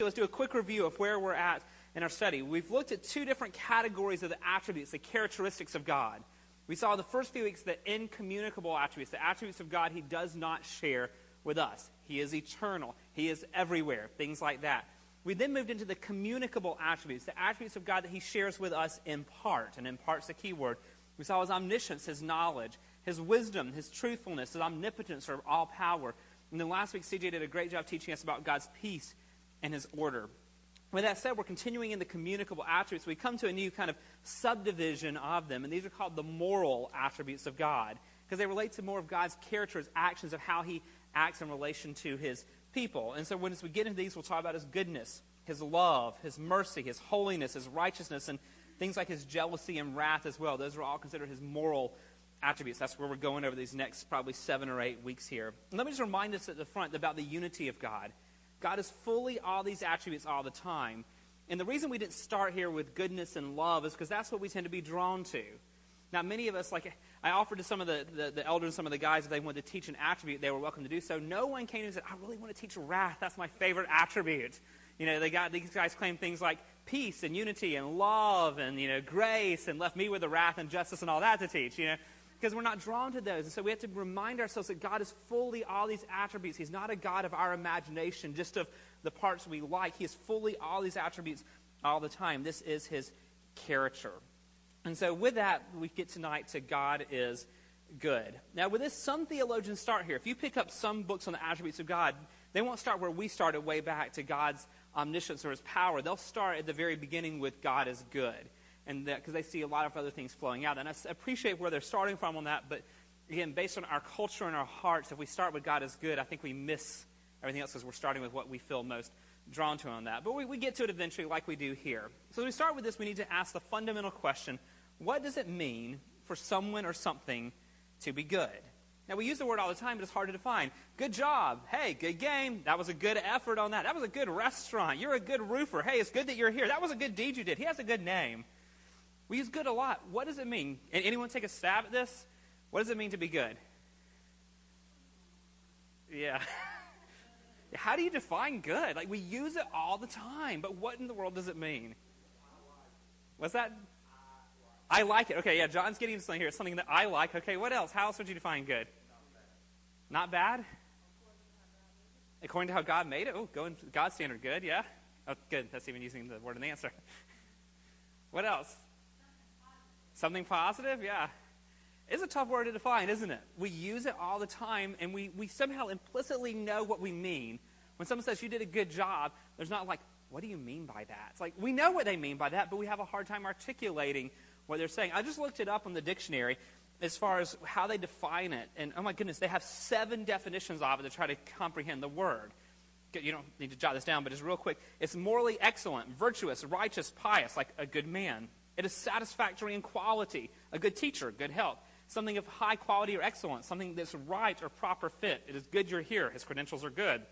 let's do a quick review of where we're at in our study. We've looked at two different categories of the attributes, the characteristics of God. We saw the first few weeks the incommunicable attributes, the attributes of God he does not share with us. He is eternal, he is everywhere, things like that. We then moved into the communicable attributes, the attributes of God that he shares with us in part, and in part's the key word. We saw his omniscience, his knowledge, his wisdom, his truthfulness, his omnipotence, or all power. And then last week, CJ did a great job teaching us about God's peace and his order. With that said, we're continuing in the communicable attributes. We come to a new kind of subdivision of them, and these are called the moral attributes of God because they relate to more of God's character, his actions, of how he acts in relation to his people. And so, when, as we get into these, we'll talk about his goodness, his love, his mercy, his holiness, his righteousness, and things like his jealousy and wrath as well. Those are all considered his moral attributes. That's where we're going over these next probably seven or eight weeks here. And let me just remind us at the front about the unity of God. God is fully all these attributes all the time. And the reason we didn't start here with goodness and love is because that's what we tend to be drawn to. Now, many of us, like I offered to some of the, the, the, elders, some of the guys, if they wanted to teach an attribute, they were welcome to do so. No one came and said, I really want to teach wrath. That's my favorite attribute. You know, they got, these guys claim things like peace and unity and love and, you know, grace and left me with the wrath and justice and all that to teach, you know, because we're not drawn to those. And so we have to remind ourselves that God is fully all these attributes. He's not a God of our imagination, just of the parts we like. He is fully all these attributes all the time. This is his character. And so, with that, we get tonight to God is good. Now, with this, some theologians start here. If you pick up some books on the attributes of God, they won't start where we started way back to God's omniscience or his power. They'll start at the very beginning with God is good. And because they see a lot of other things flowing out. And I appreciate where they're starting from on that. But again, based on our culture and our hearts, if we start with God is good, I think we miss everything else because we're starting with what we feel most drawn to on that. But we, we get to it eventually, like we do here. So, as we start with this, we need to ask the fundamental question what does it mean for someone or something to be good? Now, we use the word all the time, but it's hard to define. Good job. Hey, good game. That was a good effort on that. That was a good restaurant. You're a good roofer. Hey, it's good that you're here. That was a good deed you did. He has a good name. We use good a lot. What does it mean? And anyone take a stab at this? What does it mean to be good? Yeah. How do you define good? Like, we use it all the time, but what in the world does it mean? What's that? I like it. Okay, yeah, John's getting something here. It's something that I like. Okay, what else? How else would you define good? Not bad? According to how God made it? Oh, going God's standard, good, yeah? Oh, good. That's even using the word in the answer. what else? Something positive, yeah. It's a tough word to define, isn't it? We use it all the time, and we, we somehow implicitly know what we mean. When someone says, You did a good job, there's not like, What do you mean by that? It's like, we know what they mean by that, but we have a hard time articulating what they're saying. I just looked it up on the dictionary as far as how they define it. And oh my goodness, they have seven definitions of it to try to comprehend the word. You don't need to jot this down, but just real quick. It's morally excellent, virtuous, righteous, pious, like a good man. It is satisfactory in quality, a good teacher, good health. Something of high quality or excellence, something that's right or proper fit. It is good you're here. His credentials are good.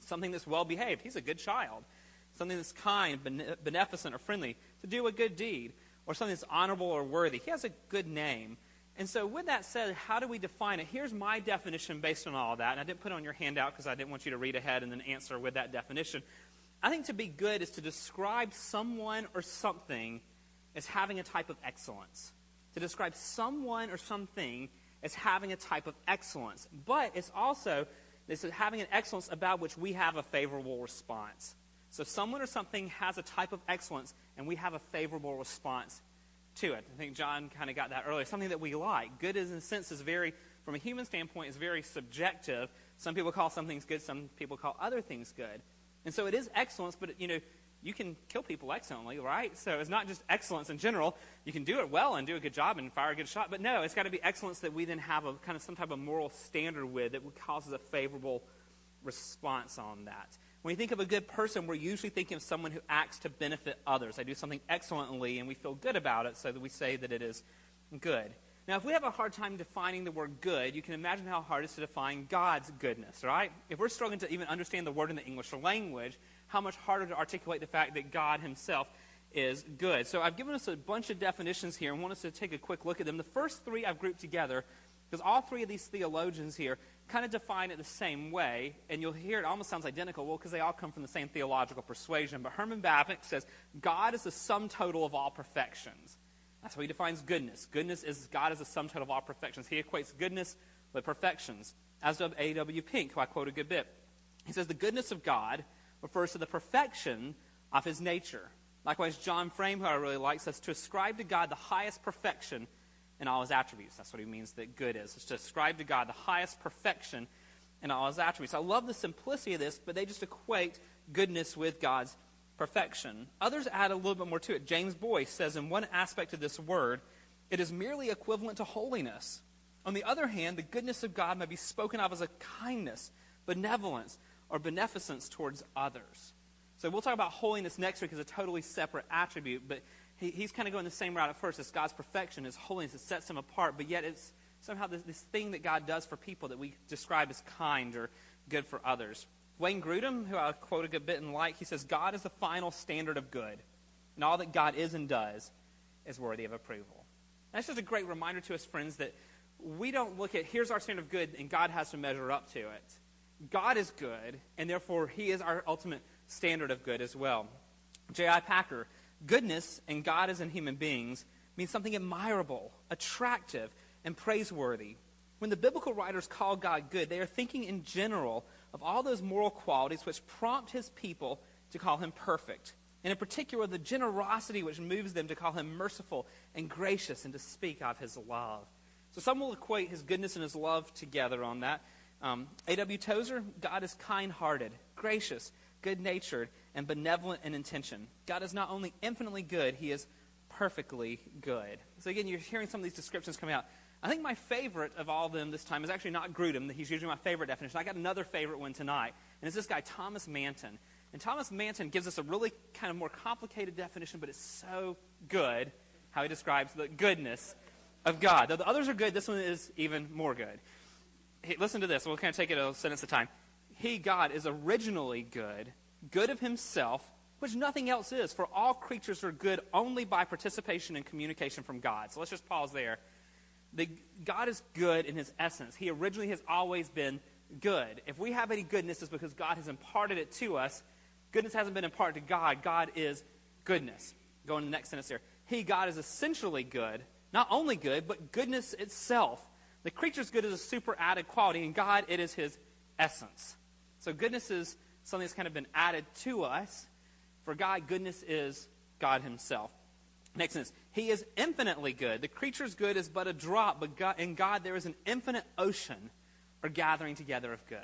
Something that's well behaved. He's a good child. Something that's kind, beneficent, or friendly. To do a good deed or something that's honorable or worthy. He has a good name. And so, with that said, how do we define it? Here's my definition based on all that. And I didn't put it on your handout because I didn't want you to read ahead and then answer with that definition. I think to be good is to describe someone or something as having a type of excellence. To describe someone or something as having a type of excellence. But it's also this is having an excellence about which we have a favorable response. So someone or something has a type of excellence, and we have a favorable response to it. I think John kind of got that earlier. Something that we like. Good, is, in a sense, is very, from a human standpoint, is very subjective. Some people call some things good. Some people call other things good. And so it is excellence, but you know, you can kill people excellently, right? So it's not just excellence in general. You can do it well and do a good job and fire a good shot, but no, it's got to be excellence that we then have a kind of some type of moral standard with that causes a favorable response on that. When we think of a good person, we're usually thinking of someone who acts to benefit others. They do something excellently, and we feel good about it, so that we say that it is good. Now, if we have a hard time defining the word good, you can imagine how hard it is to define God's goodness, right? If we're struggling to even understand the word in the English language, how much harder to articulate the fact that God Himself is good. So I've given us a bunch of definitions here and want us to take a quick look at them. The first three I've grouped together Because all three of these theologians here kind of define it the same way, and you'll hear it almost sounds identical, well, because they all come from the same theological persuasion. But Herman Bavinck says God is the sum total of all perfections. That's how he defines goodness. Goodness is God is the sum total of all perfections. He equates goodness with perfections. As does A.W. Pink, who I quote a good bit. He says the goodness of God refers to the perfection of his nature. Likewise, John Frame, who I really like, says to ascribe to God the highest perfection in all his attributes. That's what he means that good is. It's to ascribe to God the highest perfection in all his attributes. I love the simplicity of this, but they just equate goodness with God's perfection. Others add a little bit more to it. James Boice says in one aspect of this word, it is merely equivalent to holiness. On the other hand, the goodness of God may be spoken of as a kindness, benevolence, or beneficence towards others. So we'll talk about holiness next week as a totally separate attribute, but he, he's kind of going the same route at first. It's God's perfection, His holiness, that sets him apart, but yet it's somehow this, this thing that God does for people that we describe as kind or good for others. Wayne Grudem, who I quote a good bit and like, he says, God is the final standard of good, and all that God is and does is worthy of approval. And that's just a great reminder to us, friends, that we don't look at here's our standard of good and God has to measure up to it. God is good, and therefore He is our ultimate standard of good as well. J.I. Packer Goodness and God as in human beings means something admirable, attractive, and praiseworthy. When the biblical writers call God good, they are thinking in general of all those moral qualities which prompt his people to call him perfect. And in particular, the generosity which moves them to call him merciful and gracious and to speak of his love. So some will equate his goodness and his love together on that. Um, A.W. Tozer, God is kind hearted, gracious, good natured, and benevolent in intention. God is not only infinitely good, he is perfectly good. So again, you're hearing some of these descriptions coming out. I think my favorite of all of them this time is actually not Grudem. He's usually my favorite definition. I got another favorite one tonight, and it's this guy, Thomas Manton. And Thomas Manton gives us a really kind of more complicated definition, but it's so good how he describes the goodness of God. Though the others are good, this one is even more good. Hey, listen to this. We'll kind of take it a sentence at a time. He, God, is originally good, good of himself, which nothing else is, for all creatures are good only by participation and communication from God. So let's just pause there. The, God is good in his essence. He originally has always been good. If we have any goodness, it's because God has imparted it to us. Goodness hasn't been imparted to God. God is goodness. Going to the next sentence here. He, God, is essentially good. Not only good, but goodness itself. The creature's good is a super added quality, and God, it is his essence. So goodness is something that's kind of been added to us. For God, goodness is God Himself. Next sentence. He is infinitely good. The creature's good is but a drop, but God, in God there is an infinite ocean or gathering together of good.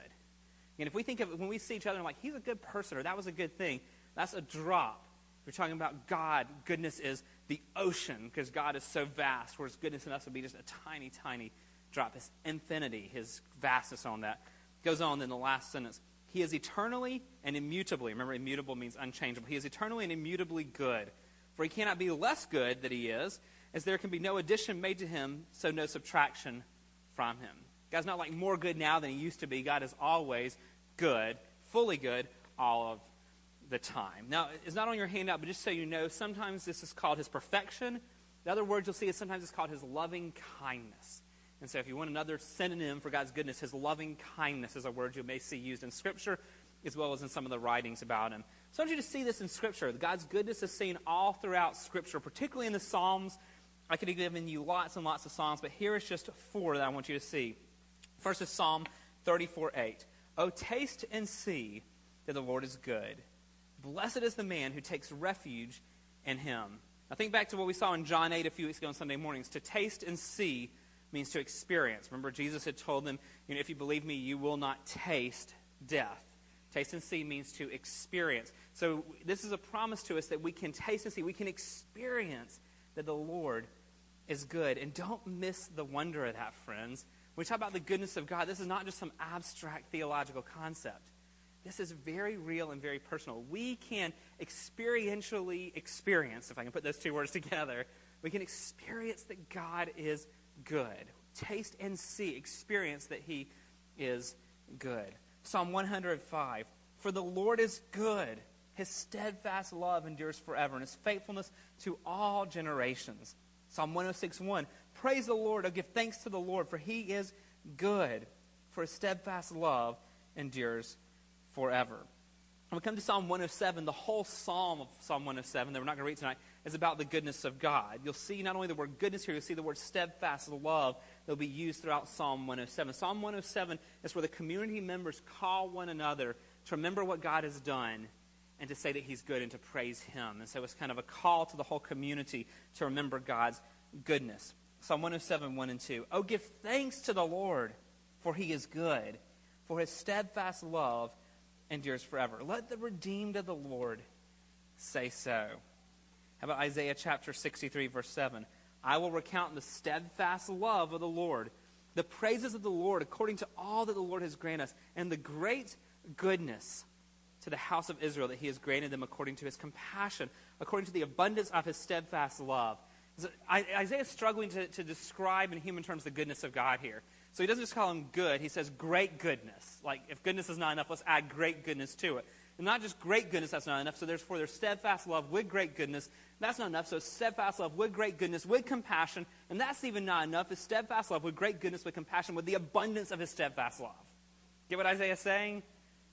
And if we think of when we see each other like, he's a good person or that was a good thing, that's a drop. We're talking about God. Goodness is the ocean because God is so vast, whereas goodness in us would be just a tiny, tiny drop. His infinity, his vastness on that. Goes on in the last sentence. He is eternally and immutably, remember, immutable means unchangeable. He is eternally and immutably good. For he cannot be less good than he is, as there can be no addition made to him, so no subtraction from him. God's not like more good now than he used to be. God is always good, fully good, all of the time. Now, it's not on your handout, but just so you know, sometimes this is called his perfection. The other word you'll see is sometimes it's called his loving kindness. And so, if you want another synonym for God's goodness, his loving kindness is a word you may see used in Scripture as well as in some of the writings about him. So, I want you to see this in Scripture. God's goodness is seen all throughout Scripture, particularly in the Psalms. I could have given you lots and lots of Psalms, but here is just four that I want you to see. First is Psalm 34 8. Oh, taste and see that the Lord is good. Blessed is the man who takes refuge in him. Now, think back to what we saw in John 8 a few weeks ago on Sunday mornings. To taste and see means to experience. Remember, Jesus had told them, you know, if you believe me, you will not taste death. Taste and see means to experience. So this is a promise to us that we can taste and see, we can experience that the Lord is good. And don't miss the wonder of that, friends. When we talk about the goodness of God, this is not just some abstract theological concept. This is very real and very personal. We can experientially experience, if I can put those two words together, we can experience that God is good. Taste and see, experience that He is good. Psalm 105 For the Lord is good, His steadfast love endures forever, and His faithfulness to all generations. Psalm 106 1. Praise the Lord. Oh, give thanks to the Lord, for he is good, for his steadfast love endures forever. When we come to Psalm 107, the whole psalm of Psalm 107 that we're not going to read tonight is about the goodness of God. You'll see not only the word goodness here, you'll see the word steadfast love that will be used throughout Psalm 107. Psalm 107 is where the community members call one another to remember what God has done and to say that He's good and to praise Him. And so it's kind of a call to the whole community to remember God's goodness. Psalm 107, 1 and 2. Oh, give thanks to the Lord, for He is good, for His steadfast love endures forever. Let the redeemed of the Lord say so. How about Isaiah chapter 63, verse 7? I will recount the steadfast love of the Lord, the praises of the Lord according to all that the Lord has granted us, and the great goodness to the house of Israel that he has granted them according to his compassion, according to the abundance of his steadfast love. Isaiah is struggling to, to describe in human terms the goodness of God here. So he doesn't just call him good, he says great goodness. Like, if goodness is not enough, let's add great goodness to it. And not just great goodness, that's not enough. So there's their steadfast love with great goodness. That's not enough. So steadfast love with great goodness, with compassion. And that's even not enough. It's steadfast love with great goodness, with compassion, with the abundance of his steadfast love. Get what Isaiah's saying?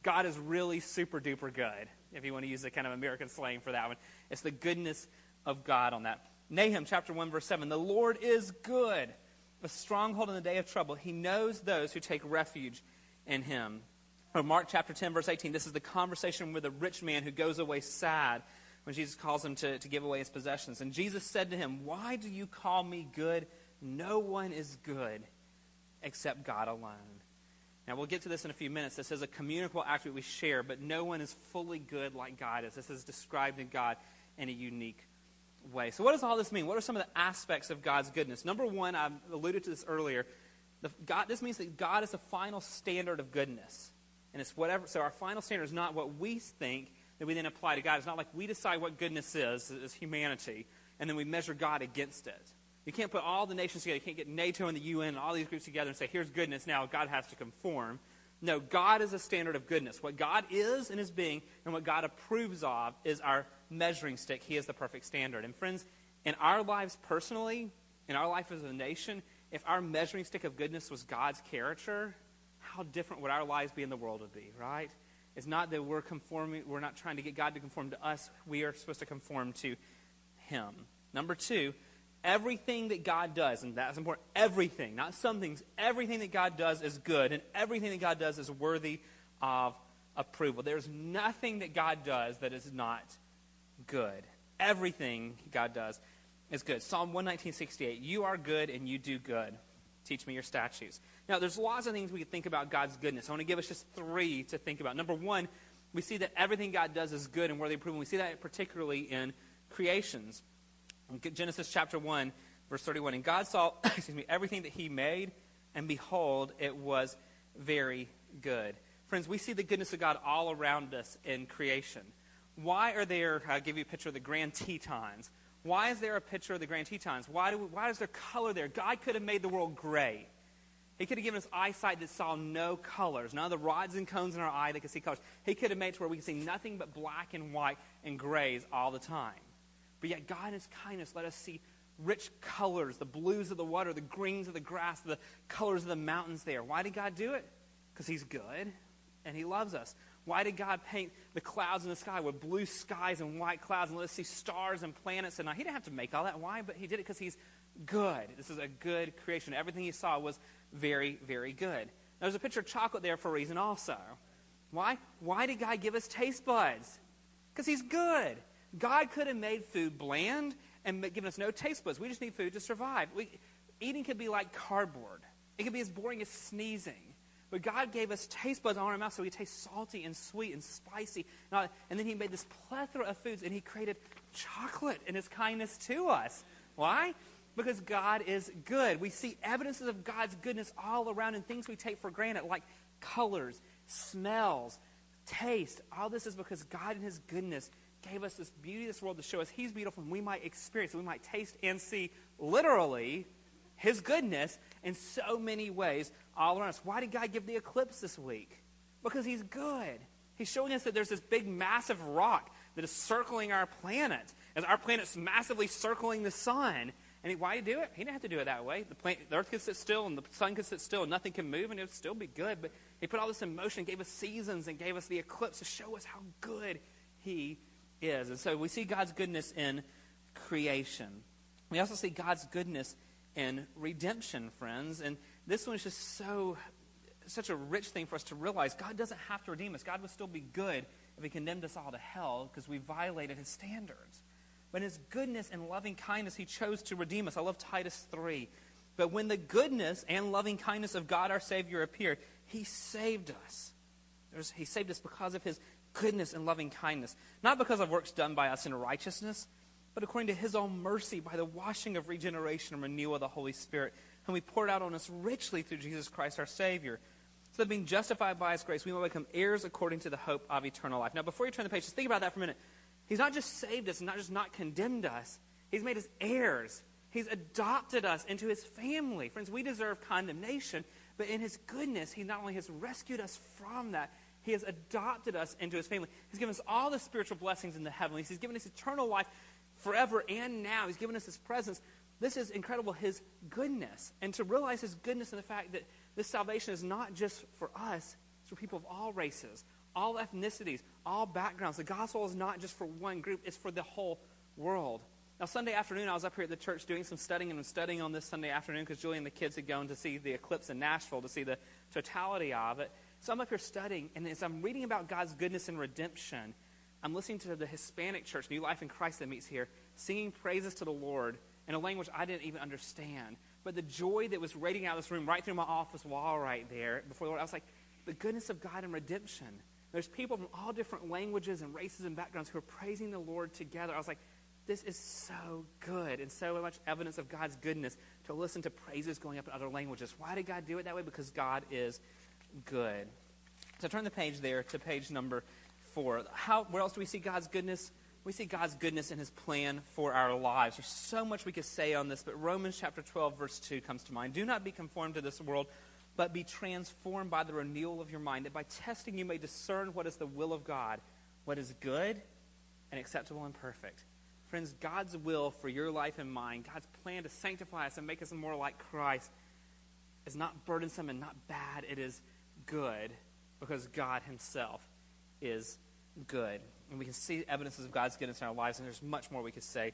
God is really super duper good, if you want to use the kind of American slang for that one. It's the goodness of God on that. Nahum chapter 1, verse 7. The Lord is good a stronghold in the day of trouble. He knows those who take refuge in him. Or Mark chapter 10, verse 18. This is the conversation with a rich man who goes away sad when Jesus calls him to, to give away his possessions. And Jesus said to him, Why do you call me good? No one is good except God alone. Now, we'll get to this in a few minutes. This is a communicable attribute we share, but no one is fully good like God is. This is described in God in a unique way. So, what does all this mean? What are some of the aspects of God's goodness? Number one, I alluded to this earlier. The, God, this means that God is the final standard of goodness. And it's whatever, so our final standard is not what we think that we then apply to God. It's not like we decide what goodness is, as humanity, and then we measure God against it. You can't put all the nations together. You can't get NATO and the UN and all these groups together and say, here's goodness, now God has to conform. No, God is a standard of goodness. What God is in his being and what God approves of is our measuring stick. He is the perfect standard. And friends, in our lives personally, in our life as a nation, if our measuring stick of goodness was God's character, how different would our lives be in the world would be, right? It's not that we're conforming, we're not trying to get God to conform to us. We are supposed to conform to Him. Number two, everything that God does, and that's important, everything, not some things, everything that God does is good, and everything that God does is worthy of approval. There's nothing that God does that is not good. Everything God does is good. Psalm 119.68, you are good and you do good. Teach me your statutes. Now, there's lots of things we could think about God's goodness. I want to give us just three to think about. Number one, we see that everything God does is good and worthy of approval. We see that particularly in creations. Genesis chapter 1, verse 31. And God saw, excuse me, everything that he made, and behold, it was very good. Friends, we see the goodness of God all around us in creation. Why are there, I'll give you a picture of the Grand Tetons. Why is there a picture of the Grand Tetons? Why, do we, why is there color there? God could have made the world gray. He could have given us eyesight that saw no colors, none of the rods and cones in our eye that could see colors. He could have made it to where we could see nothing but black and white and grays all the time. But yet, God in His kindness let us see rich colors the blues of the water, the greens of the grass, the colors of the mountains there. Why did God do it? Because He's good and He loves us. Why did God paint the clouds in the sky with blue skies and white clouds and let us see stars and planets and He didn't have to make all that. Why? But He did it because He's good. This is a good creation. Everything He saw was very, very good. Now, there's a picture of chocolate there for a reason also. Why? Why did God give us taste buds? Because He's good. God could have made food bland and given us no taste buds. We just need food to survive. We, eating could be like cardboard. It could be as boring as sneezing. But God gave us taste buds on our mouth so we taste salty and sweet and spicy. And, then He made this plethora of foods and He created chocolate in His kindness to us. Why? Because God is good. We see evidences of God's goodness all around in things we take for granted, like colors, smells, taste. All this is because God in His goodness gave us this beauty this world to show us He's beautiful and we might experience. We might taste and see literally His goodness in so many ways all around us. Why did God give the eclipse this week? Because He's good. He's showing us that there's this big, massive rock that is circling our planet, as our planet's massively circling the sun. And he, why did he do it? He didn't have to do it that way. The, plant, the earth could sit still and the sun could sit still and nothing can move and it would still be good. But he put all this in motion, gave us seasons and gave us the eclipse to show us how good he is. And so we see God's goodness in creation. We also see God's goodness in redemption, friends. And this one is just so such a rich thing for us to realize. God doesn't have to redeem us. God would still be good if he condemned us all to hell because we violated his standards. But in his goodness and loving kindness, he chose to redeem us. I love Titus 3. But when the goodness and loving kindness of God our Savior appeared, he saved us. There's, he saved us because of his goodness and loving kindness. Not because of works done by us in righteousness, but according to his own mercy by the washing of regeneration and renewal of the Holy Spirit, whom he poured out on us richly through Jesus Christ our Savior. So that being justified by his grace, we will become heirs according to the hope of eternal life. Now, before you turn the page, just think about that for a minute. He's not just saved us and not just not condemned us, he's made us heirs. He's adopted us into his family. Friends, we deserve condemnation, but in his goodness, he not only has rescued us from that, he has adopted us into his family. He's given us all the spiritual blessings in the heavenlies. He's given us eternal life forever and now. He's given us his presence. This is incredible, his goodness. And to realize his goodness and the fact that this salvation is not just for us, it's for people of all races, all ethnicities, all backgrounds. The gospel is not just for one group, it's for the whole world. Now, Sunday afternoon, I was up here at the church doing some studying and I'm studying on this Sunday afternoon because Julie and the kids had gone to see the eclipse in Nashville to see the totality of it. So I'm up here studying, and as I'm reading about God's goodness and redemption, I'm listening to the Hispanic church, New Life in Christ, that meets here, singing praises to the Lord in a language I didn't even understand. But the joy that was radiating out of this room, right through my office wall right there before the Lord, I was like, the goodness of God and redemption. There's people from all different languages and races and backgrounds who are praising the Lord together. I was like, this is so good and so much evidence of God's goodness to listen to praises going up in other languages. Why did God do it that way? Because God is good. So turn the page there to page number How, where else do we see God's goodness? We see God's goodness in his plan for our lives. There's so much we could say on this, but Romans chapter 12, verse 2 comes to mind. Do not be conformed to this world, but be transformed by the renewal of your mind, that by testing you may discern what is the will of God, what is good and acceptable and perfect. Friends, God's will for your life and mine, God's plan to sanctify us and make us more like Christ, is not burdensome and not bad. It is good because God Himself is good. And we can see evidences of God's goodness in our lives, and there's much more we could say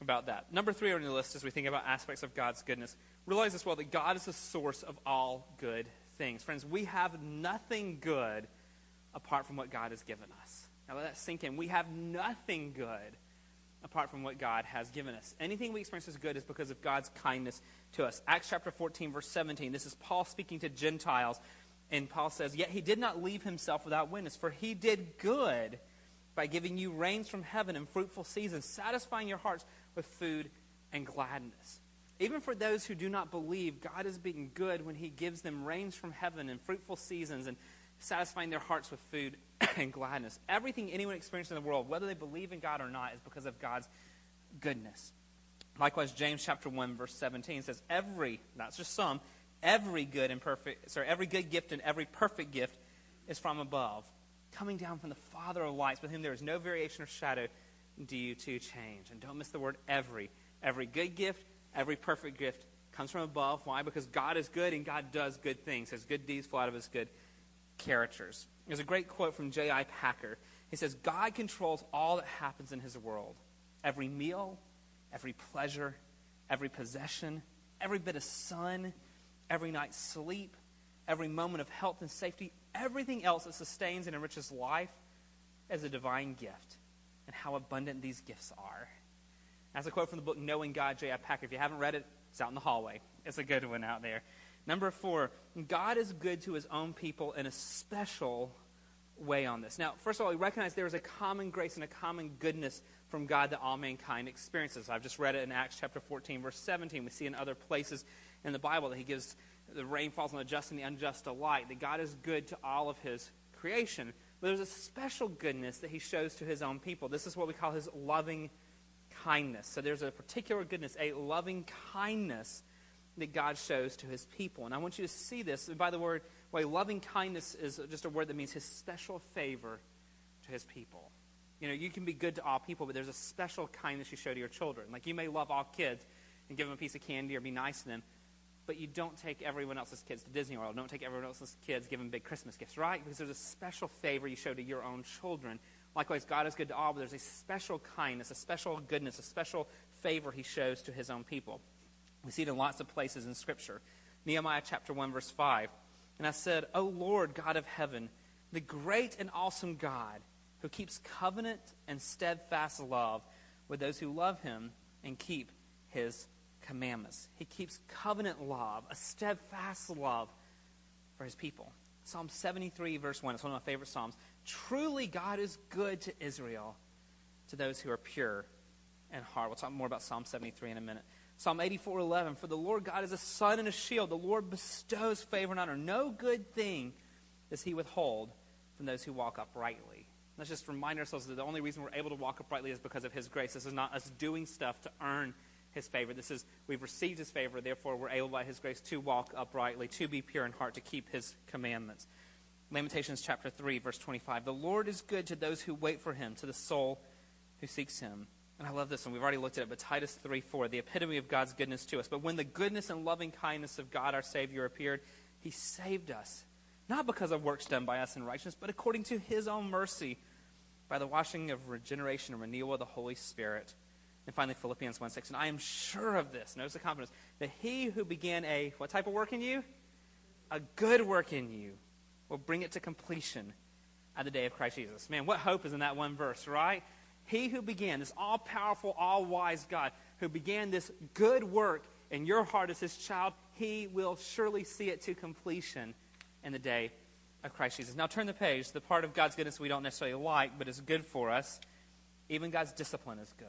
about that. Number three on the list as we think about aspects of God's goodness. Realize as well that God is the source of all good things. Friends, we have nothing good apart from what God has given us. Now let that sink in. We have nothing good apart from what God has given us. Anything we experience as good is because of God's kindness to us. Acts chapter 14, verse 17. This is Paul speaking to Gentiles and Paul says, Yet he did not leave himself without witness, for he did good by giving you rains from heaven and fruitful seasons, satisfying your hearts with food and gladness. Even for those who do not believe, God is being good when he gives them rains from heaven and fruitful seasons and satisfying their hearts with food and gladness. Everything anyone experiences in the world, whether they believe in God or not, is because of God's goodness. Likewise, James chapter 1, verse 17 says, Every, not just some, Every good and perfect, sorry, every good gift and every perfect gift is from above, coming down from the Father of lights, with whom there is no variation or shadow due to change. And don't miss the word every. Every good gift, every perfect gift comes from above. Why? Because God is good and God does good things. His good deeds flow out of his good characters. There's a great quote from J.I. Packer. He says, God controls all that happens in his world. Every meal, every pleasure, every possession, every bit of sun, every night's sleep, every moment of health and safety, everything else that sustains and enriches life is a divine gift. And how abundant these gifts are. That's a quote from the book Knowing God, J.I. Packer. If you haven't read it, it's out in the hallway. It's a good one out there. Number four, God is good to his own people in a special way on this. Now, first of all, we recognize there is a common grace and a common goodness from God that all mankind experiences. I've just read it in Acts chapter 14, verse 17. We see in other places in the Bible that he gives the rain falls on the just and the unjust alike, that God is good to all of his creation. But there's a special goodness that he shows to his own people. This is what we call his loving kindness. So there's a particular goodness, a loving kindness that God shows to his people. And I want you to see this. And by the word, way, loving kindness is just a word that means his special favor to his people. You know, you can be good to all people, but there's a special kindness you show to your children. Like you may love all kids, and give them a piece of candy or be nice to them, but you don't take everyone else's kids to Disney World. Don't take everyone else's kids, give them big Christmas gifts, right? Because there's a special favor you show to your own children. Likewise, God is good to all, but there's a special kindness, a special goodness, a special favor he shows to his own people. We see it in lots of places in Scripture. Nehemiah chapter 1, verse 5. And I said, O Lord, God of heaven, the great and awesome God, who keeps covenant and steadfast love with those who love him and keep his commandments. He keeps covenant love, a steadfast love for his people. Psalm 73, verse 1, it's one of my favorite Psalms. Truly, God is good to Israel, to those who are pure and heart. We'll talk more about Psalm 73 in a minute. Psalm 84, 11, For the Lord God is a sun and a shield. The Lord bestows favor and honor. No good thing does he withhold from those who walk uprightly. Let's just remind ourselves that the only reason we're able to walk uprightly is because of his grace. This is not us doing stuff to earn his favor. This is we've received his favor, therefore we're able by his grace to walk uprightly, to be pure in heart, to keep his commandments. Lamentations chapter 3, verse 25. The Lord is good to those who wait for him, to the soul who seeks him. And I love this one. We've already looked at it, but Titus 3 4, the epitome of God's goodness to us. But when the goodness and loving kindness of God our Savior appeared, he saved us, not because of works done by us in righteousness, but according to his own mercy, by the washing of regeneration and renewal of the Holy Spirit and finally, Philippians 1 6. And I am sure of this, notice the confidence, that he who began a, what type of work in you? A good work in you will bring it to completion at the day of Christ Jesus. Man, what hope is in that one verse, right? He who began, this all powerful, all wise God, who began this good work in your heart as his child, he will surely see it to completion in the day of Christ Jesus. Now turn the page. The part of God's goodness we don't necessarily like, but is good for us. Even God's discipline is good.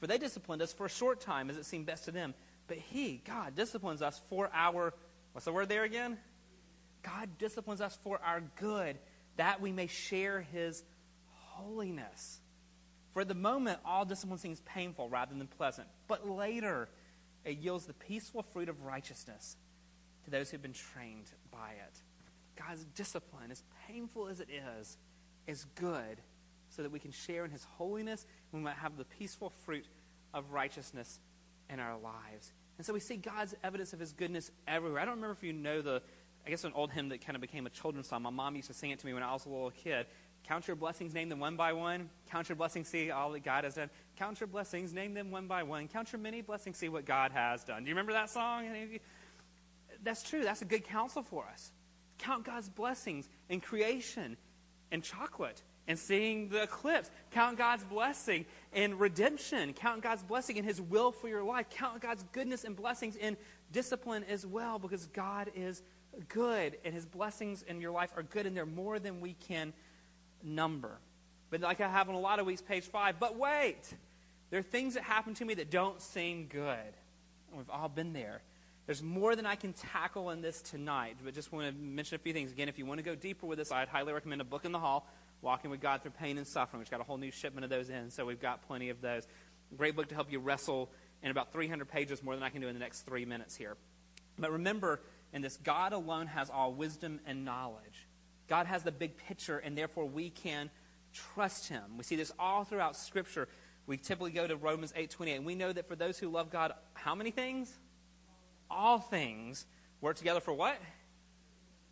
For they disciplined us for a short time as it seemed best to them. But He, God, disciplines us for our, what's the word there again? God disciplines us for our good, that we may share His holiness. For at the moment, all discipline seems painful rather than pleasant. But later, it yields the peaceful fruit of righteousness to those who've been trained by it. God's discipline, as painful as it is, is good so that we can share in his holiness and we might have the peaceful fruit of righteousness in our lives. And so we see God's evidence of his goodness everywhere. I don't remember if you know the, I guess, an old hymn that kind of became a children's song. My mom used to sing it to me when I was a little kid. Count your blessings, name them one by one. Count your blessings, see all that God has done. Count your blessings, name them one by one. Count your many blessings, see what God has done. Do you remember that song? Any of you? That's true. That's a good counsel for us. Count God's blessings in creation and chocolate and seeing the eclipse. Count God's blessing in redemption. Count God's blessing in His will for your life. Count God's goodness and blessings in discipline as well, because God is good and His blessings in your life are good, and they're more than we can number. But like I have on a lot of weeks, page five, but wait, there are things that happen to me that don't seem good. We've all been there. There's more than I can tackle in this tonight, but just want to mention a few things. Again, if you want to go deeper with this, I'd highly recommend a book in the hall Walking with God Through Pain and Suffering, which got a whole new shipment of those in, so we've got plenty of those. Great book to help you wrestle in about 300 pages, more than I can do in the next three minutes here. But remember, in this, God alone has all wisdom and knowledge. God has the big picture, and therefore we can trust Him. We see this all throughout Scripture. We typically go to Romans 8:28, and we know that for those who love God, how many things? All things work together for what?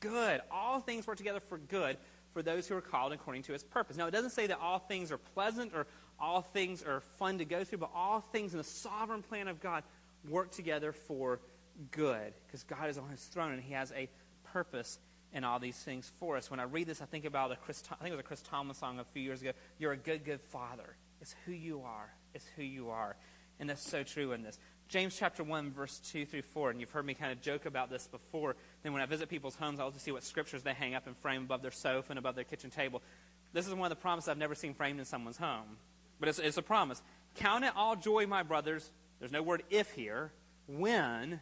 Good. All things work together for good for those who are called according to his purpose. Now, it doesn't say that all things are pleasant or all things are fun to go through, but all things in the sovereign plan of God work together for good because God is on his throne and he has a purpose in all these things for us. When I read this, I think about a Chris, I think it was a Chris Tomlin song a few years ago. You're a good, good father. It's who you are. It's who you are. And that's so true in this. James chapter 1, verse 2 through 4. And you've heard me kind of joke about this before. Then when I visit people's homes, I'll see what scriptures they hang up and frame above their sofa and above their kitchen table. This is one of the promises I've never seen framed in someone's home. But it's, it's a promise. Count it all joy, my brothers. There's no word if here. when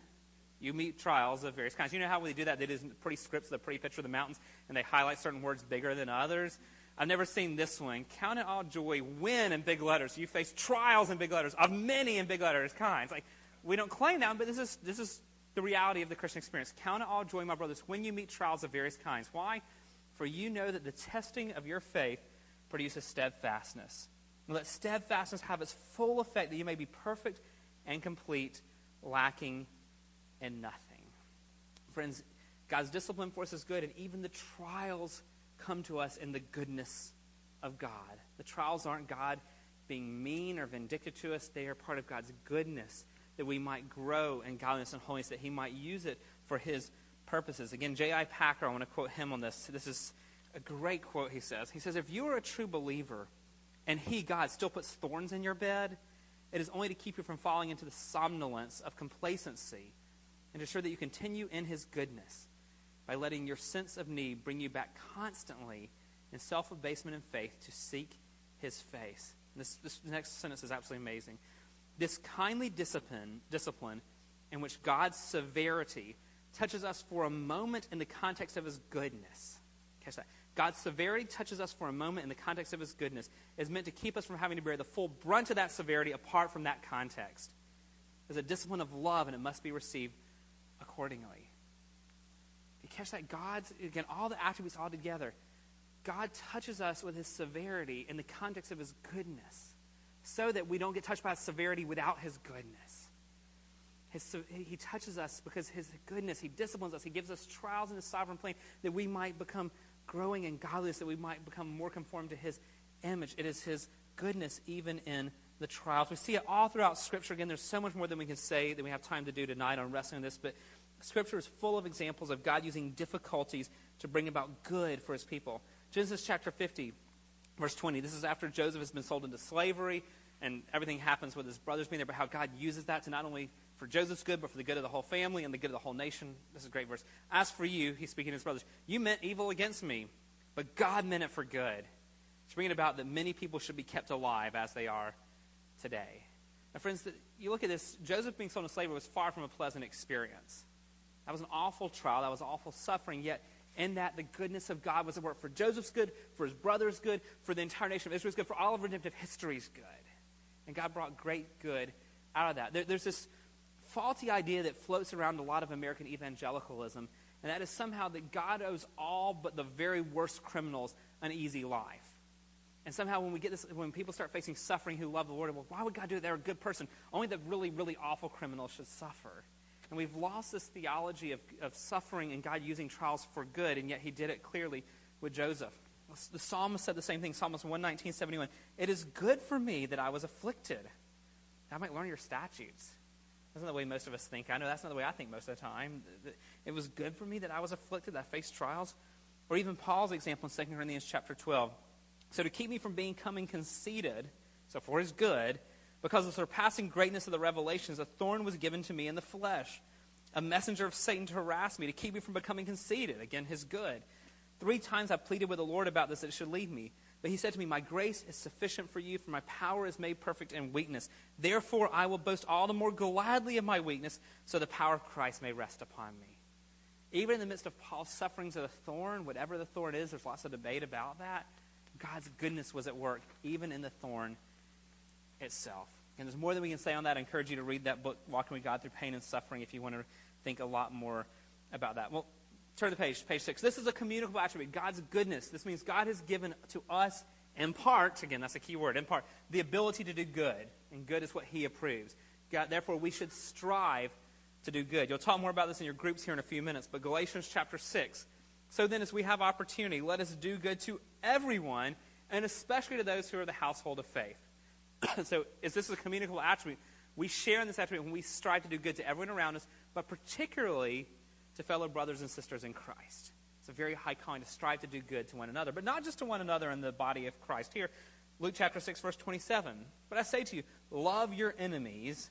you meet trials of various kinds. You know how they do that? They do pretty scripts, the pretty picture of the mountains, and they highlight certain words bigger than others. I've never seen this one. Count it all joy when in big letters. You face trials in big letters, of many in big letters kinds. Like, we don't claim that, but this is, this is the reality of the Christian experience. Count it all joy, my brothers, when you meet trials of various kinds. Why? For you know that the testing of your faith produces steadfastness. let steadfastness have its full effect, that you may be perfect and complete, lacking in nothing. Friends, God's discipline for us is good, and even the trials come to us in the goodness of God. The trials aren't God being mean or vindictive to us, they are part of God's goodness that we might grow in godliness and holiness, that He might use it for His purposes. Again, J.I. Packer, I want to quote him on this. This is a great quote, he says. He says, If you are a true believer and He, God, still puts thorns in your bed, it is only to keep you from falling into the somnolence of complacency and to ensure that you continue in His goodness by letting your sense of need bring you back constantly in self abasement and faith to seek His face. This, this next sentence is absolutely amazing. This kindly discipline, discipline in which God's severity touches us for a moment in the context of His goodness. Catch that. God's severity touches us for a moment in the context of His goodness is meant to keep us from having to bear the full brunt of that severity apart from that context. There's a discipline of love, and it must be received accordingly. Catch that? God's, again, all the attributes all together. God touches us with his severity in the context of his goodness so that we don't get touched by his severity without his goodness. His, he touches us because his goodness, he disciplines us, he gives us trials in his sovereign plan that we might become growing in godliness, that we might become more conformed to his image. It is his goodness even in the trials. We see it all throughout Scripture. Again, there's so much more than we can say that we have time to do tonight on wrestling this, but Scripture is full of examples of God using difficulties to bring about good for his people. Genesis chapter 50, verse 20. This is after Joseph has been sold into slavery and everything happens with his brothers being there, but how God uses that to not only for Joseph's good, but for the good of the whole family and the good of the whole nation. This is a great verse. As for you, he's speaking to his brothers, you meant evil against me, but God meant it for good. It's bringing about that many people should be kept alive as they are today. Now, friends, you look at this, Joseph being sold into slavery was far from a pleasant experience. That was an awful trial. That was awful suffering. Yet, in that, the goodness of God was at work for Joseph's good, for his brother's good, for the entire nation of Israel's good, for all of redemptive history's good. And God brought great good out of that. There, there's this faulty idea that floats around a lot of American evangelicalism, and that is somehow that God owes all but the very worst criminals an easy life. And somehow, when we get this, when people start facing suffering who love the Lord, well, why would God do it? They're a good person. Only the really, really awful criminals should suffer. And we've lost this theology of, of suffering and God using trials for good, and yet he did it clearly with Joseph. The psalmist said the same thing, Psalmist 119, 71. It is good for me that I was afflicted. I might learn your statutes. That's not the way most of us think. I know that's not the way I think most of the time. It was good for me that I was afflicted, that I faced trials. Or even Paul's example in 2 Corinthians chapter 12. So to keep me from becoming conceited, so for his good, because of the surpassing greatness of the revelations, a thorn was given to me in the flesh, a messenger of Satan to harass me, to keep me from becoming conceited. Again, his good. Three times I pleaded with the Lord about this that it should leave me. But he said to me, My grace is sufficient for you, for my power is made perfect in weakness. Therefore, I will boast all the more gladly of my weakness, so the power of Christ may rest upon me. Even in the midst of Paul's sufferings of the thorn, whatever the thorn is, there's lots of debate about that. God's goodness was at work, even in the thorn itself. And there's more than we can say on that. I encourage you to read that book, Walking with God Through Pain and Suffering, if you want to think a lot more about that. Well, turn the page, page six. This is a communicable attribute, God's goodness. This means God has given to us, in part, again, that's a key word, in part, the ability to do good. And good is what He approves. God, therefore, we should strive to do good. You'll talk more about this in your groups here in a few minutes, but Galatians chapter 6. So then, as we have opportunity, let us do good to everyone, and especially to those who are the household of faith. so is this a communicable attribute? We share in this attribute when we strive to do good to everyone around us, but particularly to fellow brothers and sisters in Christ. It's a very high calling to strive to do good to one another, but not just to one another in the body of Christ. Here, Luke chapter 6, verse 27. But I say to you, love your enemies.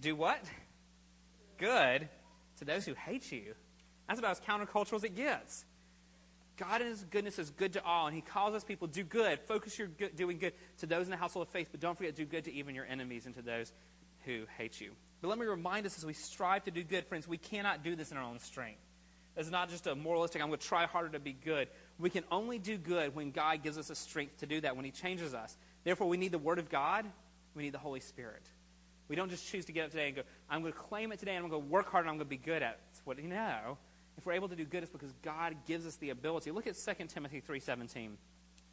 Do what? Good to those who hate you. That's about as countercultural as it gets. God in His goodness is good to all, and He calls us people do good. Focus your good, doing good to those in the household of faith, but don't forget do good to even your enemies and to those who hate you. But let me remind us as we strive to do good, friends, we cannot do this in our own strength. It's not just a moralistic, I'm going to try harder to be good. We can only do good when God gives us a strength to do that, when He changes us. Therefore, we need the Word of God, we need the Holy Spirit. We don't just choose to get up today and go, I'm going to claim it today and I'm going to work hard and I'm going to be good at it. It's what you know. If we're able to do good, it's because God gives us the ability. Look at 2 Timothy 3.17.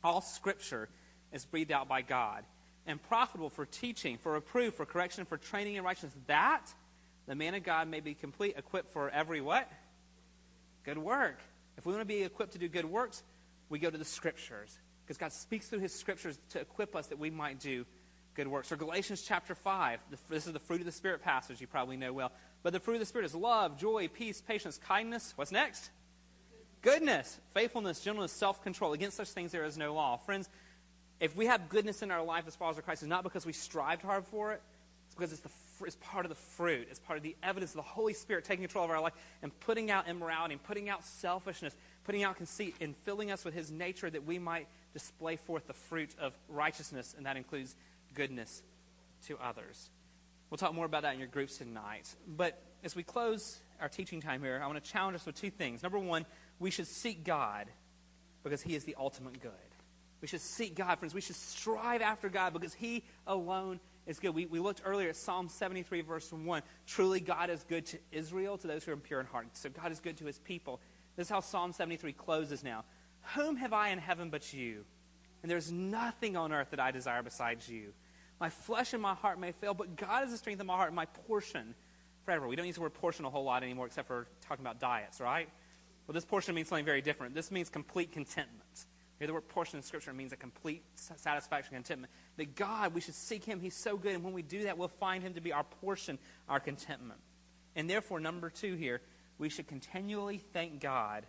All Scripture is breathed out by God and profitable for teaching, for reproof, for correction, for training in righteousness, that the man of God may be complete, equipped for every what? Good work. If we want to be equipped to do good works, we go to the Scriptures. Because God speaks through His Scriptures to equip us that we might do good works. Or Galatians chapter 5. This is the fruit of the Spirit passage you probably know well. But the fruit of the Spirit is love, joy, peace, patience, kindness. What's next? Goodness, faithfulness, gentleness, self control. Against such things there is no law. Friends, if we have goodness in our life as followers of Christ, it's not because we strived hard for it, it's because it's, the, it's part of the fruit. It's part of the evidence of the Holy Spirit taking control of our life and putting out immorality and putting out selfishness, putting out conceit, and filling us with His nature that we might display forth the fruit of righteousness, and that includes goodness to others. We'll talk more about that in your groups tonight. But as we close our teaching time here, I want to challenge us with two things. Number one, we should seek God because He is the ultimate good. We should seek God, friends. We should strive after God because He alone is good. We, we looked earlier at Psalm 73, verse 1. Truly, God is good to Israel, to those who are pure in heart. So, God is good to His people. This is how Psalm 73 closes now. Whom have I in heaven but you? And there's nothing on earth that I desire besides you. My flesh and my heart may fail, but God is the strength of my heart and my portion forever. We don't use the word portion a whole lot anymore except for talking about diets, right? Well, this portion means something very different. This means complete contentment. Here, the word portion in Scripture means a complete satisfaction, contentment. That God, we should seek Him. He's so good. And when we do that, we'll find Him to be our portion, our contentment. And therefore, number two here, we should continually thank God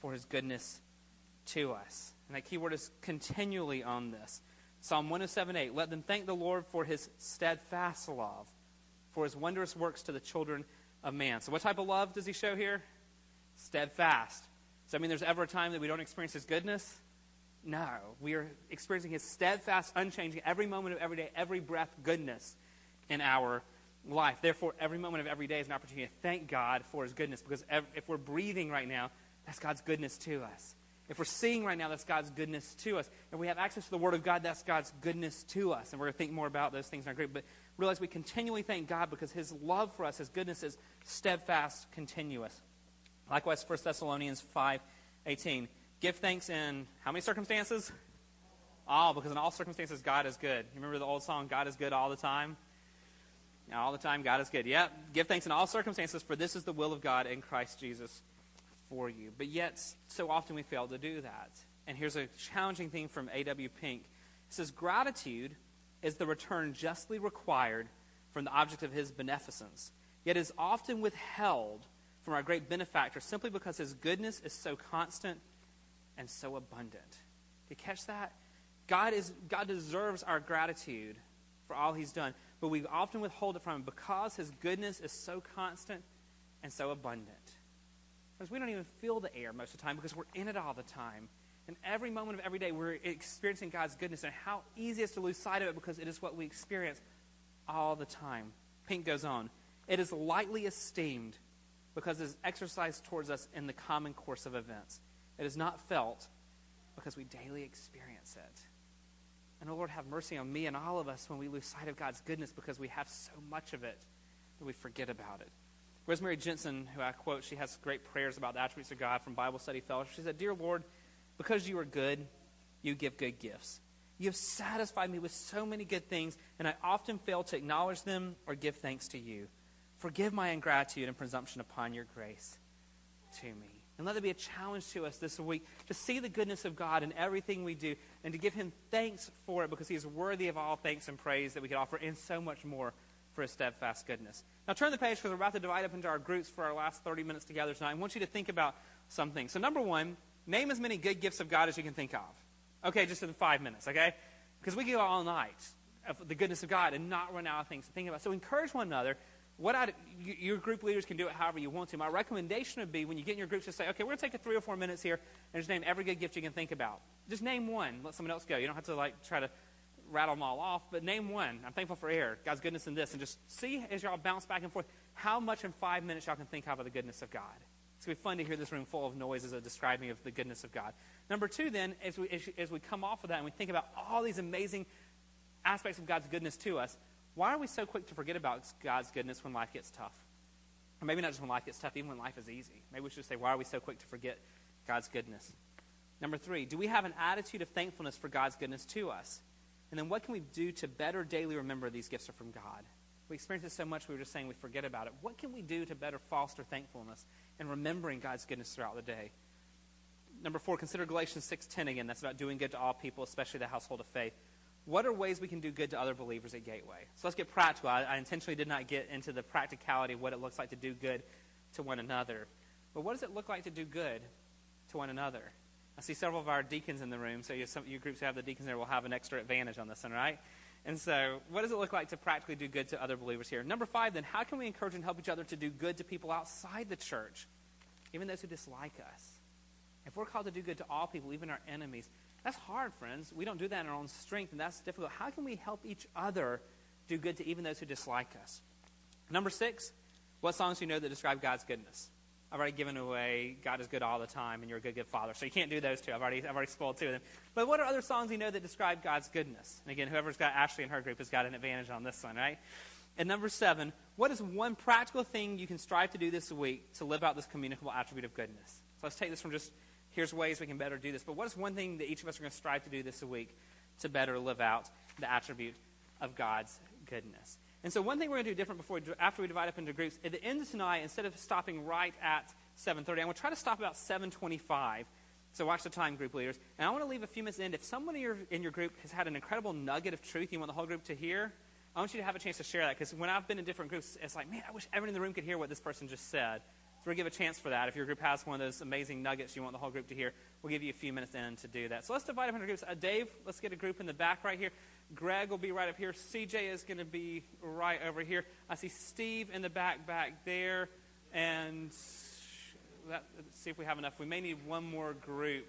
for His goodness to us. And that key word is continually on this. Psalm 107 8. Let them thank the Lord for His steadfast love, for His wondrous works to the children of man. So, what type of love does He show here? Steadfast. Does that mean there's ever a time that we don't experience His goodness? No, we are experiencing His steadfast, unchanging, every moment of every day, every breath goodness in our life. Therefore, every moment of every day is an opportunity to thank God for His goodness because if we're breathing right now, that's God's goodness to us. If we're seeing right now, that's God's goodness to us. And we have access to the Word of God, that's God's goodness to us. And we're going to think more about those things in our group. But realize we continually thank God because His love for us, His goodness is steadfast, continuous. Likewise, 1 Thessalonians 5 18. Give thanks in how many circumstances? All, because in all circumstances, God is good. You remember the old song, God is good all the time? all the time, God is good. Yep. Give thanks in all circumstances, for this is the will of God in Christ Jesus for you. But yet, so often we fail to do that. And here's a challenging thing from A.W. Pink. It says, Gratitude is the return justly required from the object of his beneficence, yet is often withheld from our great benefactor simply because his goodness is so constant and so abundant. Do you catch that? God, is, God deserves our gratitude for all he's done, but we often withhold it from him because his goodness is so constant and so abundant. Because we don't even feel the air most of the time because we're in it all the time. And every moment of every day, we're experiencing God's goodness and how easy it is to lose sight of it because it is what we experience all the time. Pink goes on. It is lightly esteemed because it is exercised towards us in the common course of events. It is not felt because we daily experience it. And, oh Lord, have mercy on me and all of us when we lose sight of God's goodness because we have so much of it that we forget about it. Rosemary Jensen, who I quote, she has great prayers about the attributes of God from Bible Study Fellowship. She said, Dear Lord, because you are good, you give good gifts. You have satisfied me with so many good things, and I often fail to acknowledge them or give thanks to you. Forgive my ingratitude and presumption upon your grace to me. And let it be a challenge to us this week to see the goodness of God in everything we do and to give Him thanks for it because He is worthy of all thanks and praise that we could offer and so much more for His steadfast goodness. Now, turn the page because we're about to divide up into our groups for our last 30 minutes together tonight. I want you to think about something. So, number one, name as many good gifts of God as you can think of. Okay, just in five minutes, okay? Because we go all night of the goodness of God and not run out of things to think about. So, encourage one another what I, your group leaders can do it however you want to. My recommendation would be when you get in your groups, just say, okay, we're going to take a three or four minutes here and just name every good gift you can think about. Just name one. Let someone else go. You don't have to like try to rattle them all off, but name one. I'm thankful for air, God's goodness in this, and just see as y'all bounce back and forth how much in five minutes y'all can think of the goodness of God. It's going to be fun to hear this room full of noises of describing of the goodness of God. Number two, then, as we, as, as we come off of that and we think about all these amazing aspects of God's goodness to us, why are we so quick to forget about God's goodness when life gets tough? Or maybe not just when life gets tough, even when life is easy. Maybe we should say, why are we so quick to forget God's goodness? Number three, do we have an attitude of thankfulness for God's goodness to us? And then what can we do to better daily remember these gifts are from God? We experience it so much, we were just saying we forget about it. What can we do to better foster thankfulness and remembering God's goodness throughout the day? Number four, consider Galatians 6.10 again. That's about doing good to all people, especially the household of faith. What are ways we can do good to other believers at Gateway? So let's get practical. I, I intentionally did not get into the practicality of what it looks like to do good to one another. But what does it look like to do good to one another? I see several of our deacons in the room, so you, some, you groups who have the deacons there will have an extra advantage on this one, right? And so, what does it look like to practically do good to other believers here? Number five, then, how can we encourage and help each other to do good to people outside the church, even those who dislike us? If we're called to do good to all people, even our enemies, that's hard, friends. We don't do that in our own strength, and that's difficult. How can we help each other do good to even those who dislike us? Number six, what songs do you know that describe God's goodness? I've already given away God is good all the time and you're a good, good father. So you can't do those two. I've already, I've already spoiled two of them. But what are other songs you know that describe God's goodness? And again, whoever's got Ashley in her group has got an advantage on this one, right? And number seven, what is one practical thing you can strive to do this week to live out this communicable attribute of goodness? So let's take this from just here's ways we can better do this. But what is one thing that each of us are going to strive to do this week to better live out the attribute of God's goodness? And so one thing we're going to do different before, after we divide up into groups, at the end of tonight, instead of stopping right at 7.30, I'm going to try to stop about 7.25. So watch the time, group leaders. And I want to leave a few minutes in. If someone in your, in your group has had an incredible nugget of truth you want the whole group to hear, I want you to have a chance to share that. Because when I've been in different groups, it's like, man, I wish everyone in the room could hear what this person just said. So we'll give a chance for that. If your group has one of those amazing nuggets you want the whole group to hear, we'll give you a few minutes in to do that. So let's divide up into groups. Uh, Dave, let's get a group in the back right here. Greg will be right up here. CJ is going to be right over here. I see Steve in the back back there. And that, let's see if we have enough. We may need one more group